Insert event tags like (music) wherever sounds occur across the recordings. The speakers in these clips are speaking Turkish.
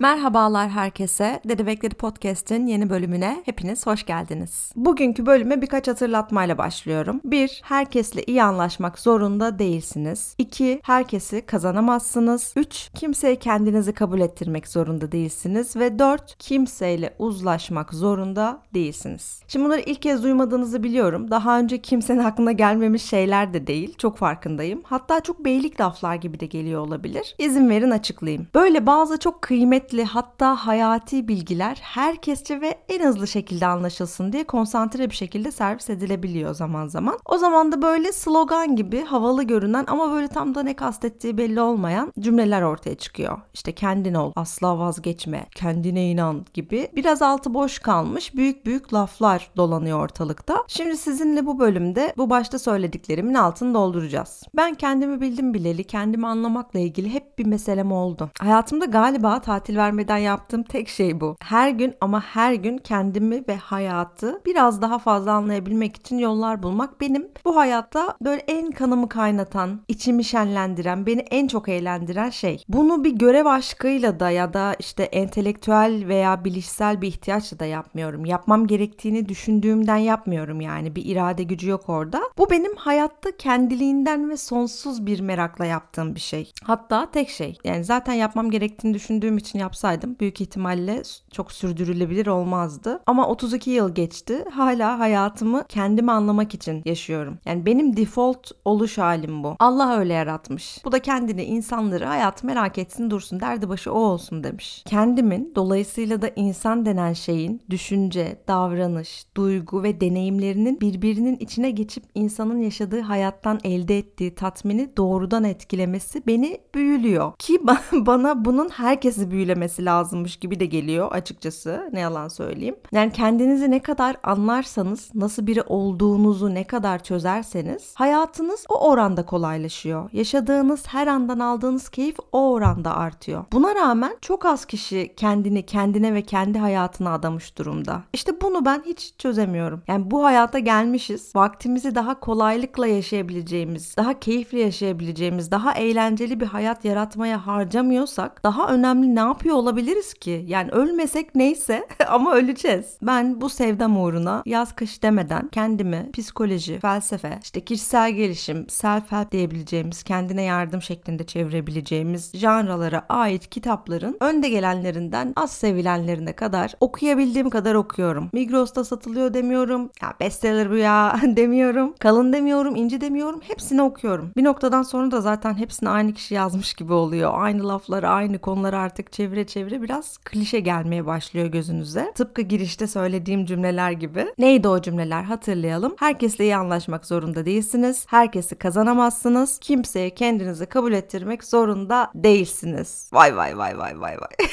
Merhabalar herkese. Dede Bekleri Podcast'in yeni bölümüne hepiniz hoş geldiniz. Bugünkü bölüme birkaç hatırlatmayla başlıyorum. 1. Herkesle iyi anlaşmak zorunda değilsiniz. 2. Herkesi kazanamazsınız. 3. Kimseye kendinizi kabul ettirmek zorunda değilsiniz. Ve 4. Kimseyle uzlaşmak zorunda değilsiniz. Şimdi bunları ilk kez duymadığınızı biliyorum. Daha önce kimsenin (laughs) aklına gelmemiş şeyler de değil. Çok farkındayım. Hatta çok beylik laflar gibi de geliyor olabilir. İzin verin açıklayayım. Böyle bazı çok kıymetli hatta hayati bilgiler herkesçe ve en hızlı şekilde anlaşılsın diye konsantre bir şekilde servis edilebiliyor zaman zaman. O zaman da böyle slogan gibi havalı görünen ama böyle tam da ne kastettiği belli olmayan cümleler ortaya çıkıyor. İşte kendin ol, asla vazgeçme, kendine inan gibi biraz altı boş kalmış büyük büyük laflar dolanıyor ortalıkta. Şimdi sizinle bu bölümde bu başta söylediklerimin altını dolduracağız. Ben kendimi bildim bileli kendimi anlamakla ilgili hep bir meselem oldu. Hayatımda galiba tatil vermeden yaptığım tek şey bu. Her gün ama her gün kendimi ve hayatı biraz daha fazla anlayabilmek için yollar bulmak benim bu hayatta böyle en kanımı kaynatan, içimi şenlendiren, beni en çok eğlendiren şey. Bunu bir görev aşkıyla da ya da işte entelektüel veya bilişsel bir ihtiyaçla da yapmıyorum. Yapmam gerektiğini düşündüğümden yapmıyorum yani bir irade gücü yok orada. Bu benim hayatta kendiliğinden ve sonsuz bir merakla yaptığım bir şey. Hatta tek şey. Yani zaten yapmam gerektiğini düşündüğüm için yapsaydım büyük ihtimalle çok sürdürülebilir olmazdı. Ama 32 yıl geçti. Hala hayatımı kendimi anlamak için yaşıyorum. Yani benim default oluş halim bu. Allah öyle yaratmış. Bu da kendini, insanları, hayat merak etsin dursun, derdi başı o olsun demiş. Kendimin, dolayısıyla da insan denen şeyin düşünce, davranış, duygu ve deneyimlerinin birbirinin içine geçip insanın yaşadığı hayattan elde ettiği tatmini doğrudan etkilemesi beni büyülüyor. Ki (laughs) bana bunun herkesi büyülemesi lazımmış gibi de geliyor açıkçası. Ne yalan söyleyeyim. Yani kendinizi ne kadar anlarsanız, nasıl biri olduğunuzu ne kadar çözerseniz hayatınız o oranda kolaylaşıyor. Yaşadığınız her andan aldığınız keyif o oranda artıyor. Buna rağmen çok az kişi kendini kendine ve kendi hayatına adamış durumda. İşte bunu ben hiç çözemiyorum. Yani bu hayata gelmişiz. Vaktimizi daha kolaylıkla yaşayabileceğimiz, daha keyifli yaşayabileceğimiz, daha eğlenceli bir hayat yaratmaya harcamıyorsak daha önemli ne yapıyor olabiliriz ki? Yani ölmesek neyse (laughs) ama öleceğiz. Ben bu sevdam uğruna yaz kış demeden kendimi psikoloji, felsefe, işte kişisel gelişim, self help diyebileceğimiz, kendine yardım şeklinde çevirebileceğimiz janralara ait kitapların önde gelenlerinden az sevilenlerine kadar okuyabildiğim kadar okuyorum. Migros'ta satılıyor demiyorum. Ya bestseller bu ya (laughs) demiyorum. Kalın demiyorum, ince demiyorum. Hepsini okuyorum. Bir noktadan sonra da zaten hepsini aynı kişi yazmış gibi oluyor. Aynı lafları, aynı konuları artık çevire çevire biraz klişe gelmeye başlıyor gözünüze. Tıpkı girişte söylediğim cümleler gibi. Neydi o cümleler hatırlayalım. Herkesle iyi anlaşmak zorunda değilsiniz. Herkesi kazanamazsınız. Kimseye kendinizi kabul ettirmek zorunda değilsiniz. Vay vay vay vay vay vay.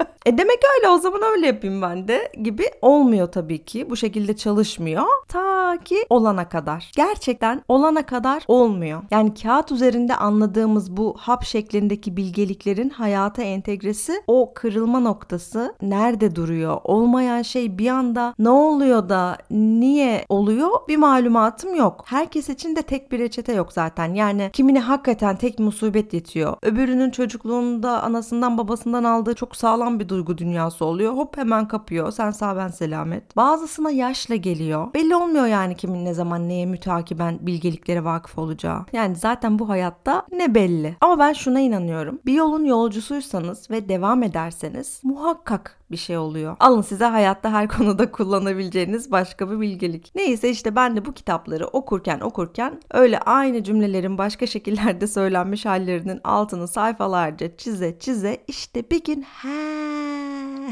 (laughs) E demek öyle o zaman öyle yapayım ben de gibi olmuyor tabii ki. Bu şekilde çalışmıyor. Ta ki olana kadar. Gerçekten olana kadar olmuyor. Yani kağıt üzerinde anladığımız bu hap şeklindeki bilgeliklerin hayata entegresi o kırılma noktası nerede duruyor? Olmayan şey bir anda ne oluyor da niye oluyor? Bir malumatım yok. Herkes için de tek bir reçete yok zaten. Yani kimine hakikaten tek musibet yetiyor. Öbürünün çocukluğunda anasından babasından aldığı çok sağlam bir duygu dünyası oluyor. Hop hemen kapıyor. Sen sağ ben selamet. Bazısına yaşla geliyor. Belli olmuyor yani kimin ne zaman neye mütakiben bilgeliklere vakıf olacağı. Yani zaten bu hayatta ne belli. Ama ben şuna inanıyorum. Bir yolun yolcusuysanız ve devam ederseniz muhakkak bir şey oluyor. Alın size hayatta her (laughs) konuda kullanabileceğiniz başka bir bilgelik. Neyse işte ben de bu kitapları okurken okurken öyle aynı cümlelerin başka şekillerde söylenmiş hallerinin altını sayfalarca çize çize işte bir gün he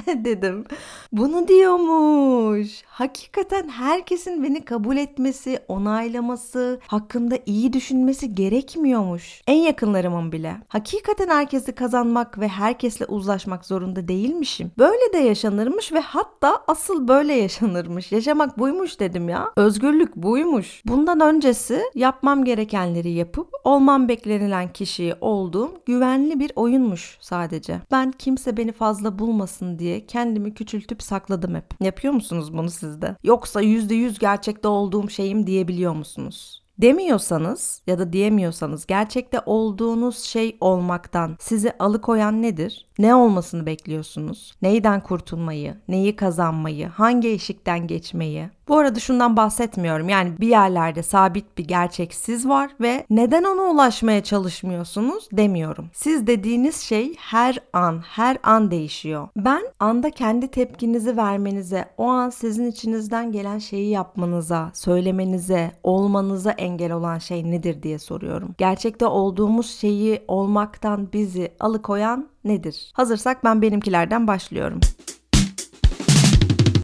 (laughs) dedim. Bunu diyormuş. Hakikaten herkesin beni kabul etmesi, onaylaması, hakkında iyi düşünmesi gerekmiyormuş. En yakınlarımın bile. Hakikaten herkesi kazanmak ve herkesle uzlaşmak zorunda değilmişim. Böyle de yaşanırmış ve hatta asıl böyle yaşanırmış. Yaşamak buymuş dedim ya. Özgürlük buymuş. Bundan öncesi yapmam gerekenleri yapıp olmam beklenilen kişiyi olduğum güvenli bir oyunmuş sadece. Ben kimse beni fazla bulmasın diye kendimi küçültüp sakladım hep. Yapıyor musunuz bunu sizde? Yoksa %100 gerçekte olduğum şeyim diyebiliyor musunuz? Demiyorsanız ya da diyemiyorsanız gerçekte olduğunuz şey olmaktan sizi alıkoyan nedir? Ne olmasını bekliyorsunuz? Neyden kurtulmayı, neyi kazanmayı, hangi eşikten geçmeyi? Bu arada şundan bahsetmiyorum. Yani bir yerlerde sabit bir gerçeksiz var ve neden ona ulaşmaya çalışmıyorsunuz demiyorum. Siz dediğiniz şey her an, her an değişiyor. Ben anda kendi tepkinizi vermenize, o an sizin içinizden gelen şeyi yapmanıza, söylemenize, olmanıza olan şey nedir diye soruyorum. Gerçekte olduğumuz şeyi olmaktan bizi alıkoyan nedir? Hazırsak ben benimkilerden başlıyorum.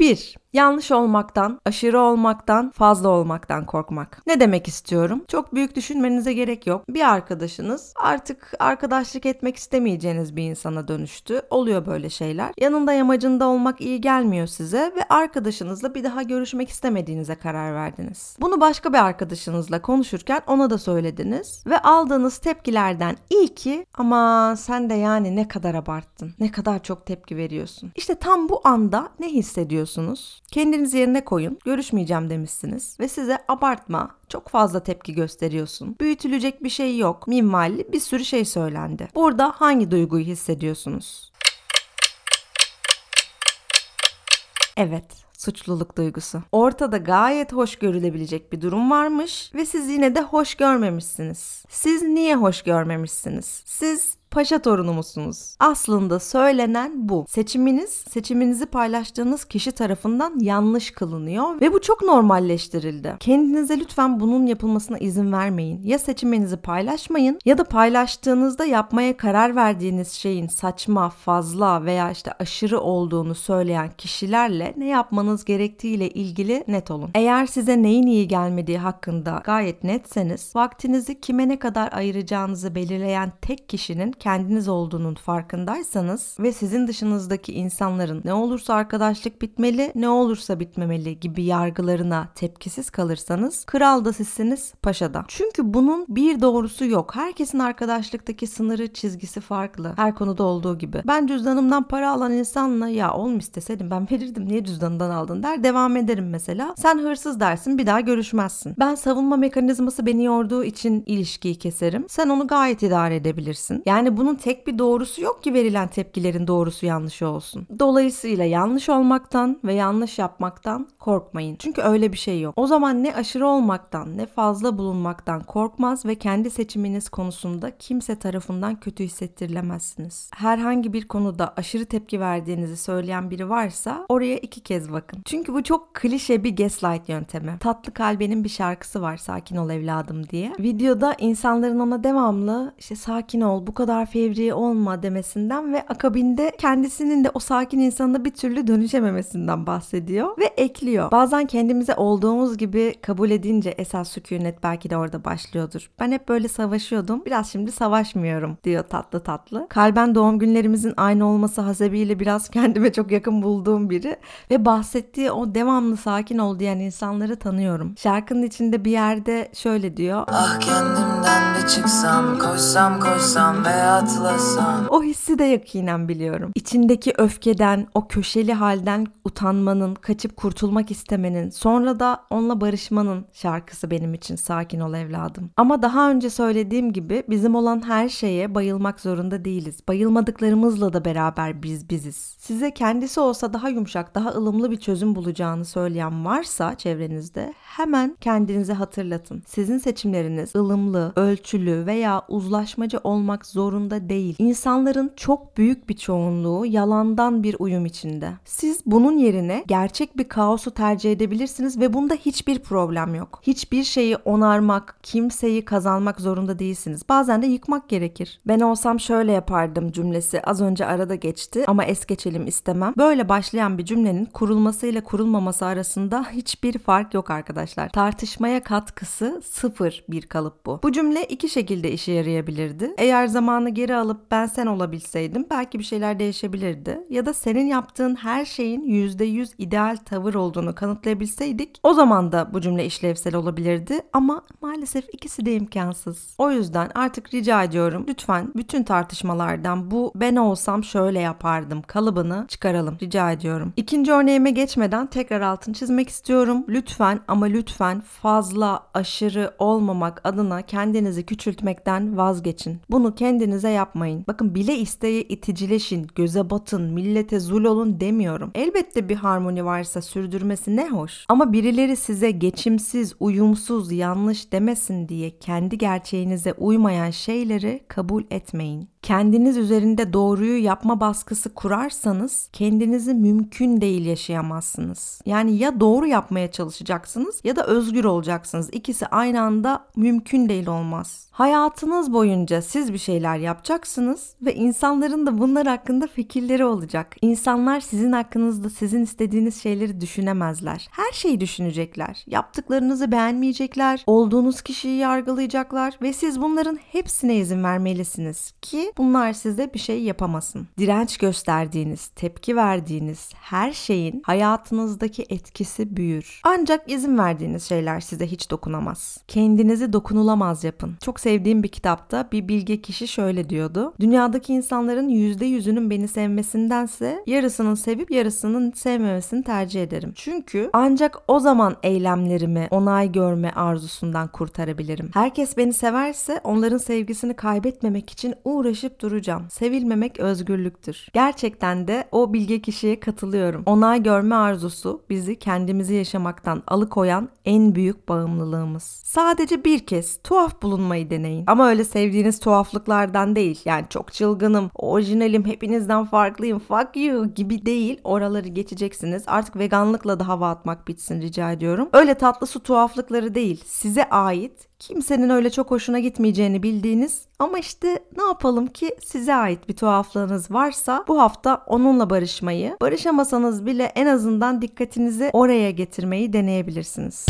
1. Yanlış olmaktan, aşırı olmaktan, fazla olmaktan korkmak. Ne demek istiyorum? Çok büyük düşünmenize gerek yok. Bir arkadaşınız artık arkadaşlık etmek istemeyeceğiniz bir insana dönüştü. Oluyor böyle şeyler. Yanında yamacında olmak iyi gelmiyor size ve arkadaşınızla bir daha görüşmek istemediğinize karar verdiniz. Bunu başka bir arkadaşınızla konuşurken ona da söylediniz ve aldığınız tepkilerden ilki ama sen de yani ne kadar abarttın, ne kadar çok tepki veriyorsun. İşte tam bu anda ne hissediyorsunuz? Kendiniz yerine koyun. Görüşmeyeceğim demişsiniz ve size abartma, çok fazla tepki gösteriyorsun. Büyütülecek bir şey yok. Minvalli bir sürü şey söylendi. Burada hangi duyguyu hissediyorsunuz? Evet, suçluluk duygusu. Ortada gayet hoş görülebilecek bir durum varmış ve siz yine de hoş görmemişsiniz. Siz niye hoş görmemişsiniz? Siz paşa torunu musunuz? Aslında söylenen bu. Seçiminiz, seçiminizi paylaştığınız kişi tarafından yanlış kılınıyor ve bu çok normalleştirildi. Kendinize lütfen bunun yapılmasına izin vermeyin. Ya seçiminizi paylaşmayın ya da paylaştığınızda yapmaya karar verdiğiniz şeyin saçma, fazla veya işte aşırı olduğunu söyleyen kişilerle ne yapmanız gerektiğiyle ilgili net olun. Eğer size neyin iyi gelmediği hakkında gayet netseniz vaktinizi kime ne kadar ayıracağınızı belirleyen tek kişinin kendiniz olduğunun farkındaysanız ve sizin dışınızdaki insanların ne olursa arkadaşlık bitmeli, ne olursa bitmemeli gibi yargılarına tepkisiz kalırsanız kral da sizsiniz, paşa da. Çünkü bunun bir doğrusu yok. Herkesin arkadaşlıktaki sınırı, çizgisi farklı. Her konuda olduğu gibi. Ben cüzdanımdan para alan insanla ya oğlum isteseydim ben verirdim niye cüzdanından aldın der devam ederim mesela. Sen hırsız dersin bir daha görüşmezsin. Ben savunma mekanizması beni yorduğu için ilişkiyi keserim. Sen onu gayet idare edebilirsin. Yani bunun tek bir doğrusu yok ki verilen tepkilerin doğrusu yanlışı olsun. Dolayısıyla yanlış olmaktan ve yanlış yapmaktan korkmayın. Çünkü öyle bir şey yok. O zaman ne aşırı olmaktan ne fazla bulunmaktan korkmaz ve kendi seçiminiz konusunda kimse tarafından kötü hissettirilemezsiniz. Herhangi bir konuda aşırı tepki verdiğinizi söyleyen biri varsa oraya iki kez bakın. Çünkü bu çok klişe bir gaslight yöntemi. Tatlı Kalbe'nin bir şarkısı var Sakin ol evladım diye. Videoda insanların ona devamlı işte sakin ol bu kadar fevri olma demesinden ve akabinde kendisinin de o sakin insanla bir türlü dönüşememesinden bahsediyor ve ekliyor. Bazen kendimize olduğumuz gibi kabul edince esas sükunet belki de orada başlıyordur. Ben hep böyle savaşıyordum. Biraz şimdi savaşmıyorum diyor tatlı tatlı. Kalben doğum günlerimizin aynı olması hasebiyle biraz (laughs) kendime çok yakın bulduğum biri ve bahsettiği o devamlı sakin ol diyen insanları tanıyorum. Şarkının içinde bir yerde şöyle diyor. Ah kendimden bir çıksam, koşsam koşsam veya atlasam. O hissi de yakinen biliyorum. İçindeki öfkeden, o köşeli halden utanmanın, kaçıp kurtulmak istemenin, sonra da onunla barışmanın şarkısı benim için Sakin ol evladım. Ama daha önce söylediğim gibi bizim olan her şeye bayılmak zorunda değiliz. Bayılmadıklarımızla da beraber biz biziz. Size kendisi olsa daha yumuşak, daha ılımlı bir çözüm bulacağını söyleyen varsa çevrenizde hemen kendinize hatırlatın. Sizin seçimleriniz ılımlı, ölçülü veya uzlaşmacı olmak zorunda değil. İnsanların çok büyük bir çoğunluğu yalandan bir uyum içinde. Siz bunun yerine gerçek bir kaosu tercih edebilirsiniz ve bunda hiçbir problem yok. Hiçbir şeyi onarmak, kimseyi kazanmak zorunda değilsiniz. Bazen de yıkmak gerekir. Ben olsam şöyle yapardım cümlesi az önce arada geçti ama es geçelim istemem. Böyle başlayan bir cümlenin kurulmasıyla kurulmaması arasında hiçbir fark yok arkadaşlar. Tartışmaya katkısı sıfır bir kalıp bu. Bu cümle iki şekilde işe yarayabilirdi. Eğer zaman ayağını geri alıp ben sen olabilseydim belki bir şeyler değişebilirdi. Ya da senin yaptığın her şeyin %100 ideal tavır olduğunu kanıtlayabilseydik o zaman da bu cümle işlevsel olabilirdi ama maalesef ikisi de imkansız. O yüzden artık rica ediyorum lütfen bütün tartışmalardan bu ben olsam şöyle yapardım kalıbını çıkaralım rica ediyorum. İkinci örneğime geçmeden tekrar altını çizmek istiyorum. Lütfen ama lütfen fazla aşırı olmamak adına kendinizi küçültmekten vazgeçin. Bunu kendinize yapmayın. Bakın bile isteye iticileşin, göze batın, millete zul olun demiyorum. Elbette bir harmoni varsa sürdürmesi ne hoş. Ama birileri size geçimsiz, uyumsuz, yanlış demesin diye kendi gerçeğinize uymayan şeyleri kabul etmeyin kendiniz üzerinde doğruyu yapma baskısı kurarsanız kendinizi mümkün değil yaşayamazsınız. Yani ya doğru yapmaya çalışacaksınız ya da özgür olacaksınız. İkisi aynı anda mümkün değil olmaz. Hayatınız boyunca siz bir şeyler yapacaksınız ve insanların da bunlar hakkında fikirleri olacak. İnsanlar sizin hakkınızda sizin istediğiniz şeyleri düşünemezler. Her şeyi düşünecekler. Yaptıklarınızı beğenmeyecekler, olduğunuz kişiyi yargılayacaklar ve siz bunların hepsine izin vermelisiniz ki bunlar size bir şey yapamasın. Direnç gösterdiğiniz, tepki verdiğiniz her şeyin hayatınızdaki etkisi büyür. Ancak izin verdiğiniz şeyler size hiç dokunamaz. Kendinizi dokunulamaz yapın. Çok sevdiğim bir kitapta bir bilge kişi şöyle diyordu. Dünyadaki insanların %100'ünün beni sevmesindense yarısının sevip yarısının sevmemesini tercih ederim. Çünkü ancak o zaman eylemlerimi onay görme arzusundan kurtarabilirim. Herkes beni severse onların sevgisini kaybetmemek için uğraşıp duracağım. Sevilmemek özgürlüktür. Gerçekten de o bilge kişiye katılıyorum. Onay görme arzusu bizi kendimizi yaşamaktan alıkoyan en büyük bağımlılığımız. Sadece bir kez tuhaf bulunmayı deneyin. Ama öyle sevdiğiniz tuhaflıklardan değil. Yani çok çılgınım, orijinalim, hepinizden farklıyım, fuck you gibi değil. Oraları geçeceksiniz. Artık veganlıkla da hava atmak bitsin rica ediyorum. Öyle tatlı su tuhaflıkları değil. Size ait kimsenin öyle çok hoşuna gitmeyeceğini bildiğiniz ama işte ne yapalım ki size ait bir tuhaflığınız varsa bu hafta onunla barışmayı, barışamasanız bile en azından dikkatinizi oraya getirmeyi deneyebilirsiniz.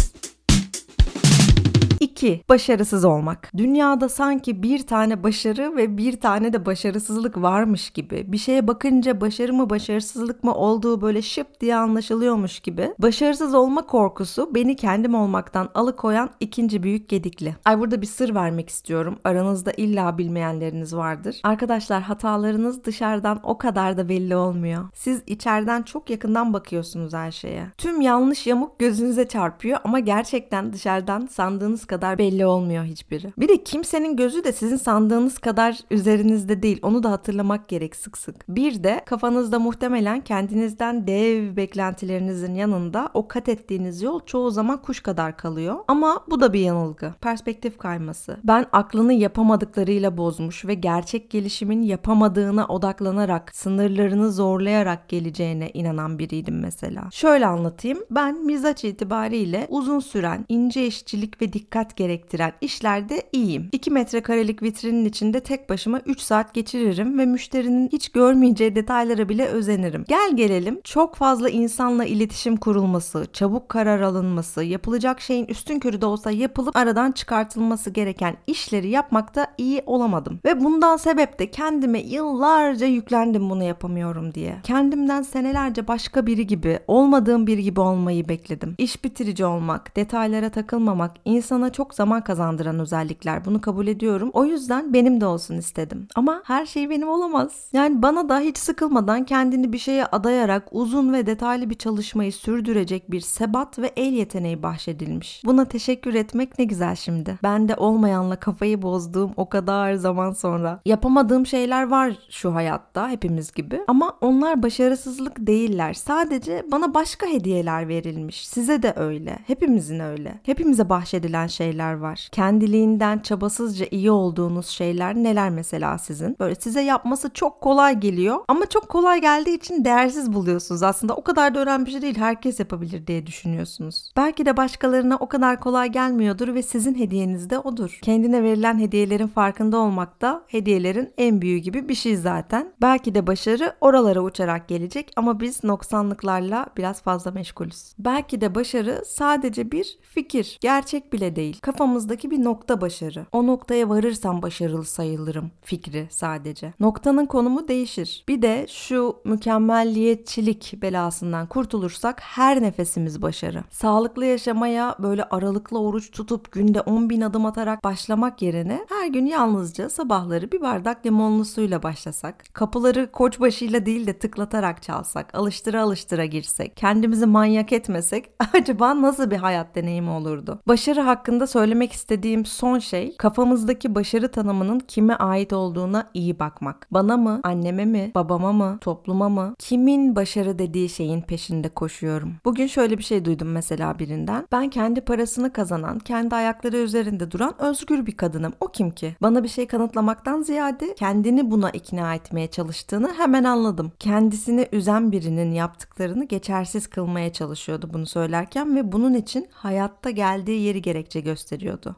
2. Başarısız olmak. Dünyada sanki bir tane başarı ve bir tane de başarısızlık varmış gibi. Bir şeye bakınca başarı mı başarısızlık mı olduğu böyle şıp diye anlaşılıyormuş gibi. Başarısız olma korkusu beni kendim olmaktan alıkoyan ikinci büyük gedikli. Ay burada bir sır vermek istiyorum. Aranızda illa bilmeyenleriniz vardır. Arkadaşlar hatalarınız dışarıdan o kadar da belli olmuyor. Siz içeriden çok yakından bakıyorsunuz her şeye. Tüm yanlış yamuk gözünüze çarpıyor ama gerçekten dışarıdan sandığınız kadar kadar belli olmuyor hiçbiri. Bir de kimsenin gözü de sizin sandığınız kadar üzerinizde değil. Onu da hatırlamak gerek sık sık. Bir de kafanızda muhtemelen kendinizden dev beklentilerinizin yanında o kat ettiğiniz yol çoğu zaman kuş kadar kalıyor. Ama bu da bir yanılgı. Perspektif kayması. Ben aklını yapamadıklarıyla bozmuş ve gerçek gelişimin yapamadığına odaklanarak, sınırlarını zorlayarak geleceğine inanan biriydim mesela. Şöyle anlatayım. Ben mizaç itibariyle uzun süren ince işçilik ve gerektiren işlerde iyiyim. 2 metrekarelik vitrinin içinde tek başıma 3 saat geçiririm ve müşterinin hiç görmeyeceği detaylara bile özenirim. Gel gelelim çok fazla insanla iletişim kurulması, çabuk karar alınması, yapılacak şeyin üstün körü de olsa yapılıp aradan çıkartılması gereken işleri yapmakta iyi olamadım. Ve bundan sebep de kendime yıllarca yüklendim bunu yapamıyorum diye. Kendimden senelerce başka biri gibi, olmadığım biri gibi olmayı bekledim. İş bitirici olmak, detaylara takılmamak, insana çok çok zaman kazandıran özellikler. Bunu kabul ediyorum. O yüzden benim de olsun istedim. Ama her şey benim olamaz. Yani bana da hiç sıkılmadan kendini bir şeye adayarak uzun ve detaylı bir çalışmayı sürdürecek bir sebat ve el yeteneği bahşedilmiş. Buna teşekkür etmek ne güzel şimdi. Ben de olmayanla kafayı bozduğum o kadar zaman sonra. Yapamadığım şeyler var şu hayatta hepimiz gibi. Ama onlar başarısızlık değiller. Sadece bana başka hediyeler verilmiş. Size de öyle. Hepimizin öyle. Hepimize bahşedilen şeyler şeyler var. Kendiliğinden çabasızca iyi olduğunuz şeyler neler mesela sizin? Böyle size yapması çok kolay geliyor ama çok kolay geldiği için değersiz buluyorsunuz. Aslında o kadar da önemli bir şey değil. Herkes yapabilir diye düşünüyorsunuz. Belki de başkalarına o kadar kolay gelmiyordur ve sizin hediyeniz de odur. Kendine verilen hediyelerin farkında olmak da hediyelerin en büyüğü gibi bir şey zaten. Belki de başarı oralara uçarak gelecek ama biz noksanlıklarla biraz fazla meşgulüz. Belki de başarı sadece bir fikir, gerçek bile değil. Kafamızdaki bir nokta başarı. O noktaya varırsam başarılı sayılırım fikri sadece. Noktanın konumu değişir. Bir de şu mükemmelliyetçilik belasından kurtulursak her nefesimiz başarı. Sağlıklı yaşamaya böyle aralıklı oruç tutup günde 10 bin adım atarak başlamak yerine her gün yalnızca sabahları bir bardak limonlu suyla başlasak, kapıları koçbaşıyla değil de tıklatarak çalsak, alıştıra alıştıra girsek, kendimizi manyak etmesek (laughs) acaba nasıl bir hayat deneyimi olurdu? Başarı hakkında söylemek istediğim son şey kafamızdaki başarı tanımının kime ait olduğuna iyi bakmak. Bana mı, anneme mi, babama mı, topluma mı, kimin başarı dediği şeyin peşinde koşuyorum. Bugün şöyle bir şey duydum mesela birinden. Ben kendi parasını kazanan, kendi ayakları üzerinde duran özgür bir kadınım. O kim ki? Bana bir şey kanıtlamaktan ziyade kendini buna ikna etmeye çalıştığını hemen anladım. Kendisini üzen birinin yaptıklarını geçersiz kılmaya çalışıyordu bunu söylerken ve bunun için hayatta geldiği yeri gerekçe gösteriyordu.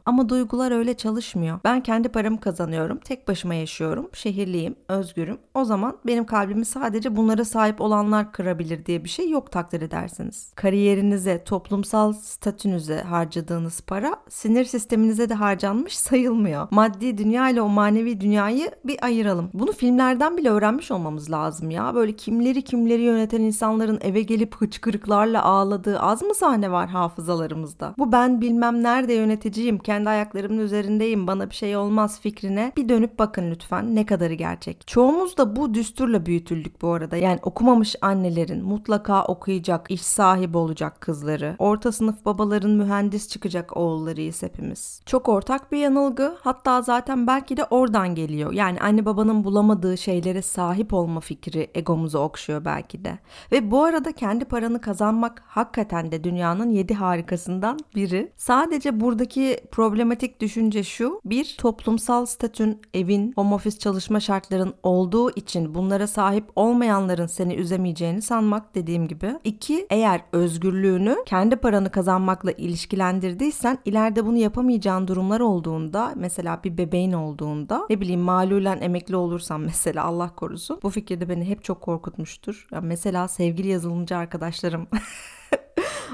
Ama duygular öyle çalışmıyor. Ben kendi paramı kazanıyorum, tek başıma yaşıyorum, şehirliyim, özgürüm. O zaman benim kalbimi sadece bunlara sahip olanlar kırabilir diye bir şey yok takdir edersiniz. Kariyerinize, toplumsal statünüze harcadığınız para sinir sisteminize de harcanmış sayılmıyor. Maddi dünya ile o manevi dünyayı bir ayıralım. Bunu filmlerden bile öğrenmiş olmamız lazım ya. Böyle kimleri kimleri yöneten insanların eve gelip hıçkırıklarla ağladığı az mı sahne var hafızalarımızda? Bu ben bilmem nerede yöneticiyim, kendi ayaklarımın üzerindeyim, bana bir şey olmaz fikrine bir dönüp bakın lütfen ne kadarı gerçek. Çoğumuz da bu düsturla büyütüldük bu arada. Yani okumamış annelerin mutlaka okuyacak, iş sahibi olacak kızları, orta sınıf babaların mühendis çıkacak oğullarıyız hepimiz. Çok ortak bir yanılgı. Hatta zaten belki de oradan geliyor. Yani anne babanın bulamadığı şeylere sahip olma fikri egomuzu okşuyor belki de. Ve bu arada kendi paranı kazanmak hakikaten de dünyanın yedi harikasından biri. Sadece buradaki problematik düşünce şu. Bir, toplumsal statün, evin, home office çalışma şartların olduğu için bunlara sahip olmayanların seni üzemeyeceğini sanmak dediğim gibi. İki, eğer özgürlüğünü kendi paranı kazanmakla ilişkilendirdiysen ileride bunu yapamayacağın durumlar olduğunda mesela bir bebeğin olduğunda ne bileyim malulen emekli olursan mesela Allah korusun bu fikir de beni hep çok korkutmuştur. Ya mesela sevgili yazılımcı arkadaşlarım (laughs)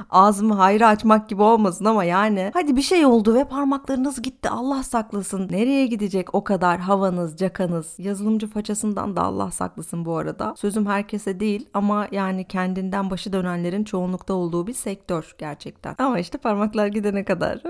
ağzımı hayra açmak gibi olmasın ama yani hadi bir şey oldu ve parmaklarınız gitti Allah saklasın. Nereye gidecek o kadar havanız, cakanız? Yazılımcı façasından da Allah saklasın bu arada. Sözüm herkese değil ama yani kendinden başı dönenlerin çoğunlukta olduğu bir sektör gerçekten. Ama işte parmaklar gidene kadar.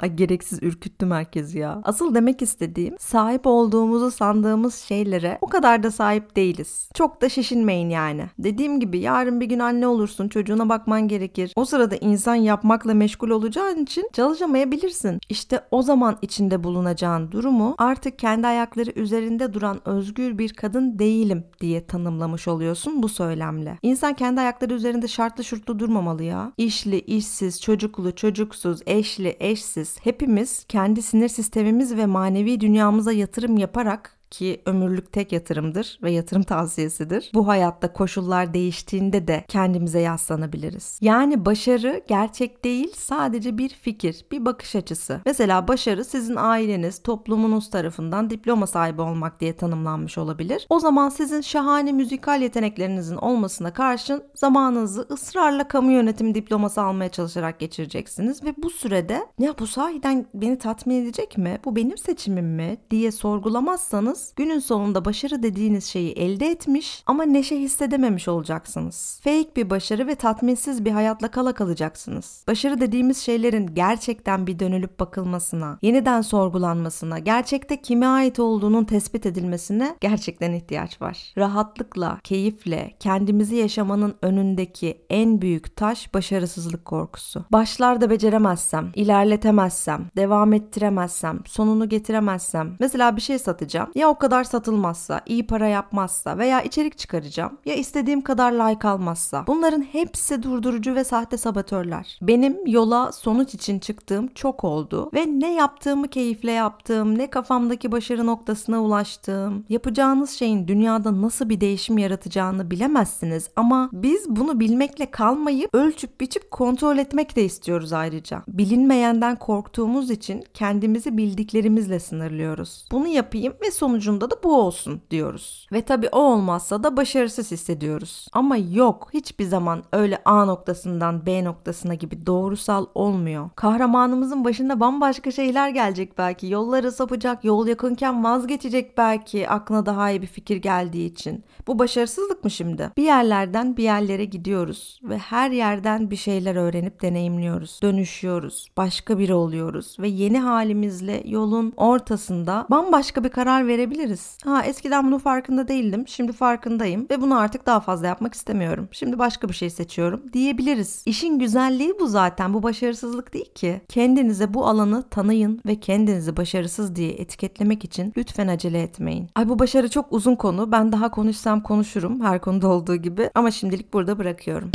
Ay gereksiz ürküttüm herkesi ya. Asıl demek istediğim sahip olduğumuzu sandığımız şeylere o kadar da sahip değiliz. Çok da şişinmeyin yani. Dediğim gibi yarın bir gün anne olursun çocuğuna bakman gerekir. O sırada insan yapmakla meşgul olacağın için çalışamayabilirsin. İşte o zaman içinde bulunacağın durumu artık kendi ayakları üzerinde duran özgür bir kadın değilim diye tanımlamış oluyorsun bu söylemle. İnsan kendi ayakları üzerinde şartlı şurtlu durmamalı ya. İşli, işsiz, çocuklu, çocuksuz, eşli, eşsiz hepimiz kendi sinir sistemimiz ve manevi dünyamıza yatırım yaparak ki ömürlük tek yatırımdır ve yatırım tavsiyesidir. Bu hayatta koşullar değiştiğinde de kendimize yaslanabiliriz. Yani başarı gerçek değil sadece bir fikir, bir bakış açısı. Mesela başarı sizin aileniz, toplumunuz tarafından diploma sahibi olmak diye tanımlanmış olabilir. O zaman sizin şahane müzikal yeteneklerinizin olmasına karşın zamanınızı ısrarla kamu yönetim diploması almaya çalışarak geçireceksiniz ve bu sürede ya bu sahiden beni tatmin edecek mi? Bu benim seçimim mi? diye sorgulamazsanız günün sonunda başarı dediğiniz şeyi elde etmiş ama neşe hissedememiş olacaksınız. Fake bir başarı ve tatminsiz bir hayatla kala kalacaksınız. Başarı dediğimiz şeylerin gerçekten bir dönülüp bakılmasına, yeniden sorgulanmasına, gerçekte kime ait olduğunun tespit edilmesine gerçekten ihtiyaç var. Rahatlıkla, keyifle, kendimizi yaşamanın önündeki en büyük taş başarısızlık korkusu. Başlarda beceremezsem, ilerletemezsem, devam ettiremezsem, sonunu getiremezsem, mesela bir şey satacağım. Ya o kadar satılmazsa, iyi para yapmazsa veya içerik çıkaracağım ya istediğim kadar like almazsa. Bunların hepsi durdurucu ve sahte sabatörler. Benim yola sonuç için çıktığım çok oldu ve ne yaptığımı keyifle yaptığım, ne kafamdaki başarı noktasına ulaştığım, yapacağınız şeyin dünyada nasıl bir değişim yaratacağını bilemezsiniz ama biz bunu bilmekle kalmayıp ölçüp biçip kontrol etmek de istiyoruz ayrıca. Bilinmeyenden korktuğumuz için kendimizi bildiklerimizle sınırlıyoruz. Bunu yapayım ve sonucu sonucunda da bu olsun diyoruz. Ve tabii o olmazsa da başarısız hissediyoruz. Ama yok hiçbir zaman öyle A noktasından B noktasına gibi doğrusal olmuyor. Kahramanımızın başında bambaşka şeyler gelecek belki. Yolları sapacak, yol yakınken vazgeçecek belki aklına daha iyi bir fikir geldiği için. Bu başarısızlık mı şimdi? Bir yerlerden bir yerlere gidiyoruz ve her yerden bir şeyler öğrenip deneyimliyoruz. Dönüşüyoruz. Başka biri oluyoruz ve yeni halimizle yolun ortasında bambaşka bir karar verebiliriz. Ha eskiden bunun farkında değildim. Şimdi farkındayım ve bunu artık daha fazla yapmak istemiyorum. Şimdi başka bir şey seçiyorum diyebiliriz. İşin güzelliği bu zaten. Bu başarısızlık değil ki. Kendinize bu alanı tanıyın ve kendinizi başarısız diye etiketlemek için lütfen acele etmeyin. Ay bu başarı çok uzun konu. Ben daha konuşsam konuşurum her konuda olduğu gibi ama şimdilik burada bırakıyorum.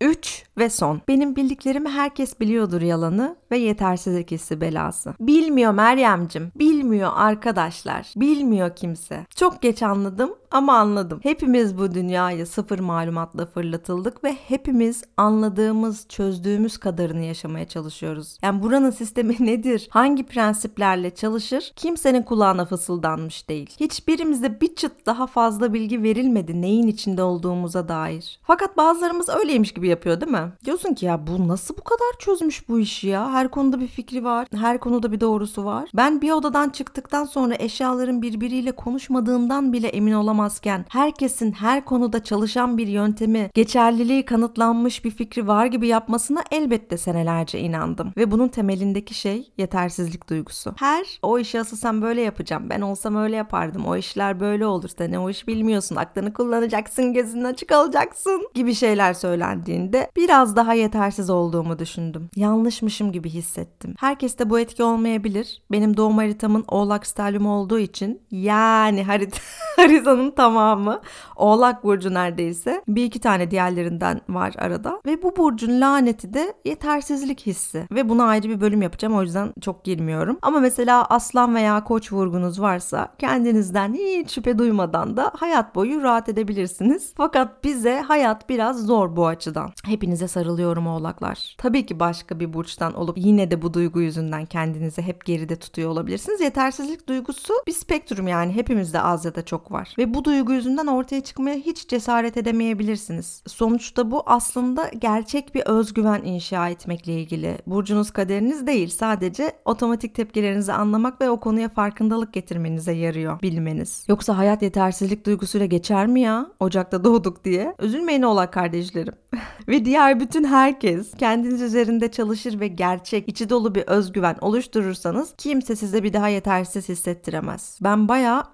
3 ve son. Benim bildiklerimi herkes biliyordur yalanı ve yetersizlik hissi belası. Bilmiyor Meryemcim. Bilmiyor arkadaşlar. Bilmiyor kimse. Çok geç anladım ama anladım. Hepimiz bu dünyaya sıfır malumatla fırlatıldık ve hepimiz anladığımız, çözdüğümüz kadarını yaşamaya çalışıyoruz. Yani buranın sistemi (laughs) nedir? Hangi prensiplerle çalışır? Kimsenin kulağına fısıldanmış değil. Hiçbirimize bir çıt daha fazla bilgi verilmedi neyin içinde olduğumuza dair. Fakat bazılarımız öyleymiş gibi yapıyor değil mi? Diyorsun ki ya bu nasıl bu kadar çözmüş bu işi ya? Her konuda bir fikri var. Her konuda bir doğrusu var. Ben bir odadan çıktıktan sonra eşyaların birbiriyle konuşmadığından bile emin olamazken herkesin her konuda çalışan bir yöntemi, geçerliliği kanıtlanmış bir fikri var gibi yapmasına elbette senelerce inandım. Ve bunun temelindeki şey yetersizlik duygusu. Her o işi asıl sen böyle yapacağım. Ben olsam öyle yapardım. O işler böyle olur. Sen o iş bilmiyorsun. Aklını kullanacaksın. Gözün açık olacaksın gibi şeyler söylendiğinde biraz daha yetersiz olduğumu düşündüm. Yanlışmışım gibi hissettim. Herkeste bu etki olmayabilir. Benim doğum haritamın oğlak stelyum olduğu için yani harit (laughs) haritanın tamamı oğlak burcu neredeyse. Bir iki tane diğerlerinden var arada. Ve bu burcun laneti de yetersizlik hissi. Ve buna ayrı bir bölüm yapacağım o yüzden çok girmiyorum. Ama mesela aslan veya koç vurgunuz varsa kendinizden hiç şüphe duymadan da hayat boyu rahat edebilirsiniz. Fakat bize hayat biraz zor bu açıdan. Hepinize sarılıyorum oğlaklar. Tabii ki başka bir burçtan olup yine de bu duygu yüzünden kendinizi hep geride tutuyor olabilirsiniz. Yetersizlik duygusu bir spektrum yani hepimizde az ya da çok var. Ve bu duygu yüzünden ortaya çıkmaya hiç cesaret edemeyebilirsiniz. Sonuçta bu aslında gerçek bir özgüven inşa etmekle ilgili. Burcunuz kaderiniz değil sadece otomatik tepkilerinizi anlamak ve o konuya farkındalık getirmenize yarıyor bilmeniz. Yoksa hayat yetersizlik duygusuyla geçer mi ya? Ocakta doğduk diye. Üzülmeyin oğlak kardeşlerim. (laughs) ve diğer bütün herkes kendiniz üzerinde çalışır ve gerçek, içi dolu bir özgüven oluşturursanız kimse size bir daha yetersiz hissettiremez. Ben bayağı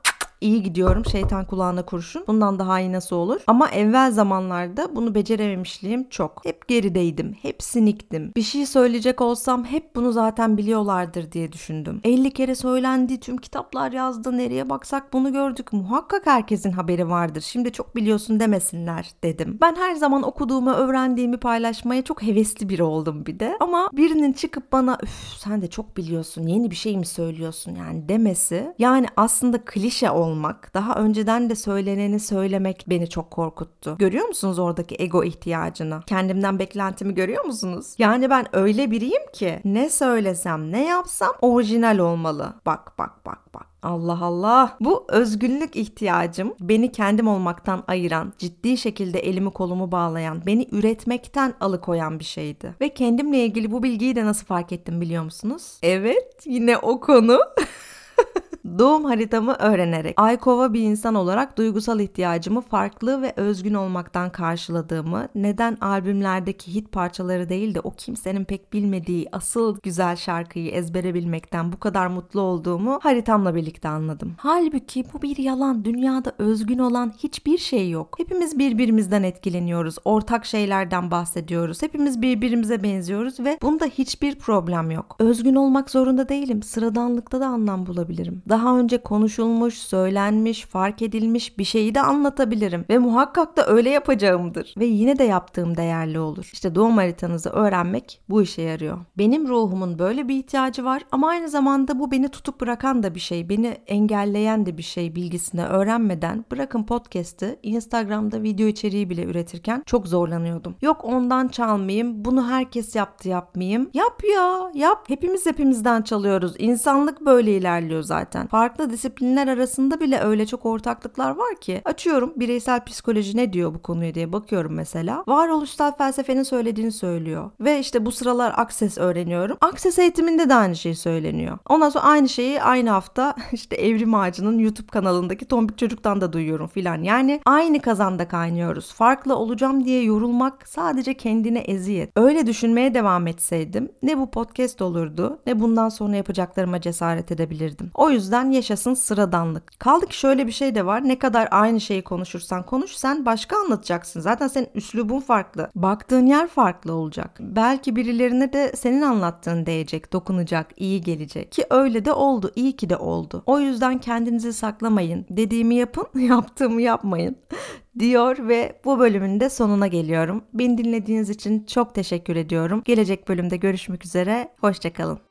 iyi gidiyorum şeytan kulağına kurşun. Bundan daha iyi nasıl olur? Ama evvel zamanlarda bunu becerememişliğim çok. Hep gerideydim. Hep siniktim. Bir şey söyleyecek olsam hep bunu zaten biliyorlardır diye düşündüm. 50 kere söylendi. Tüm kitaplar yazdı. Nereye baksak bunu gördük. Muhakkak herkesin haberi vardır. Şimdi çok biliyorsun demesinler dedim. Ben her zaman okuduğumu, öğrendiğimi paylaşmaya çok hevesli biri oldum bir de. Ama birinin çıkıp bana üf sen de çok biliyorsun. Yeni bir şey mi söylüyorsun yani demesi. Yani aslında klişe oldu olmak, daha önceden de söyleneni söylemek beni çok korkuttu. Görüyor musunuz oradaki ego ihtiyacını? Kendimden beklentimi görüyor musunuz? Yani ben öyle biriyim ki ne söylesem, ne yapsam orijinal olmalı. Bak bak bak bak. Allah Allah. Bu özgünlük ihtiyacım beni kendim olmaktan ayıran, ciddi şekilde elimi kolumu bağlayan, beni üretmekten alıkoyan bir şeydi. Ve kendimle ilgili bu bilgiyi de nasıl fark ettim biliyor musunuz? Evet, yine o konu. (laughs) Doğum haritamı öğrenerek Aykova bir insan olarak duygusal ihtiyacımı farklı ve özgün olmaktan karşıladığımı, neden albümlerdeki hit parçaları değil de o kimsenin pek bilmediği asıl güzel şarkıyı ezbere bilmekten bu kadar mutlu olduğumu haritamla birlikte anladım. Halbuki bu bir yalan. Dünyada özgün olan hiçbir şey yok. Hepimiz birbirimizden etkileniyoruz. Ortak şeylerden bahsediyoruz. Hepimiz birbirimize benziyoruz ve bunda hiçbir problem yok. Özgün olmak zorunda değilim. Sıradanlıkta da anlam bulabilirim. Daha daha önce konuşulmuş, söylenmiş, fark edilmiş bir şeyi de anlatabilirim. Ve muhakkak da öyle yapacağımdır. Ve yine de yaptığım değerli olur. İşte doğum haritanızı öğrenmek bu işe yarıyor. Benim ruhumun böyle bir ihtiyacı var ama aynı zamanda bu beni tutup bırakan da bir şey. Beni engelleyen de bir şey bilgisini öğrenmeden bırakın podcast'ı Instagram'da video içeriği bile üretirken çok zorlanıyordum. Yok ondan çalmayayım, bunu herkes yaptı yapmayayım. Yap ya, yap. Hepimiz hepimizden çalıyoruz. İnsanlık böyle ilerliyor zaten. Farklı disiplinler arasında bile öyle çok ortaklıklar var ki. Açıyorum bireysel psikoloji ne diyor bu konuya diye bakıyorum mesela. Varoluşsal felsefenin söylediğini söylüyor. Ve işte bu sıralar Access öğreniyorum. Access eğitiminde de aynı şey söyleniyor. Ondan sonra aynı şeyi aynı hafta (laughs) işte Evrim Ağacı'nın YouTube kanalındaki Tombik Çocuk'tan da duyuyorum filan. Yani aynı kazanda kaynıyoruz. Farklı olacağım diye yorulmak sadece kendine eziyet. Öyle düşünmeye devam etseydim ne bu podcast olurdu ne bundan sonra yapacaklarıma cesaret edebilirdim. O yüzden yaşasın sıradanlık. Kaldı ki şöyle bir şey de var. Ne kadar aynı şeyi konuşursan konuş sen başka anlatacaksın. Zaten senin üslubun farklı. Baktığın yer farklı olacak. Belki birilerine de senin anlattığın değecek, dokunacak, iyi gelecek. Ki öyle de oldu. İyi ki de oldu. O yüzden kendinizi saklamayın. Dediğimi yapın, (laughs) yaptığımı yapmayın (laughs) diyor ve bu bölümün de sonuna geliyorum. Beni dinlediğiniz için çok teşekkür ediyorum. Gelecek bölümde görüşmek üzere. Hoşçakalın.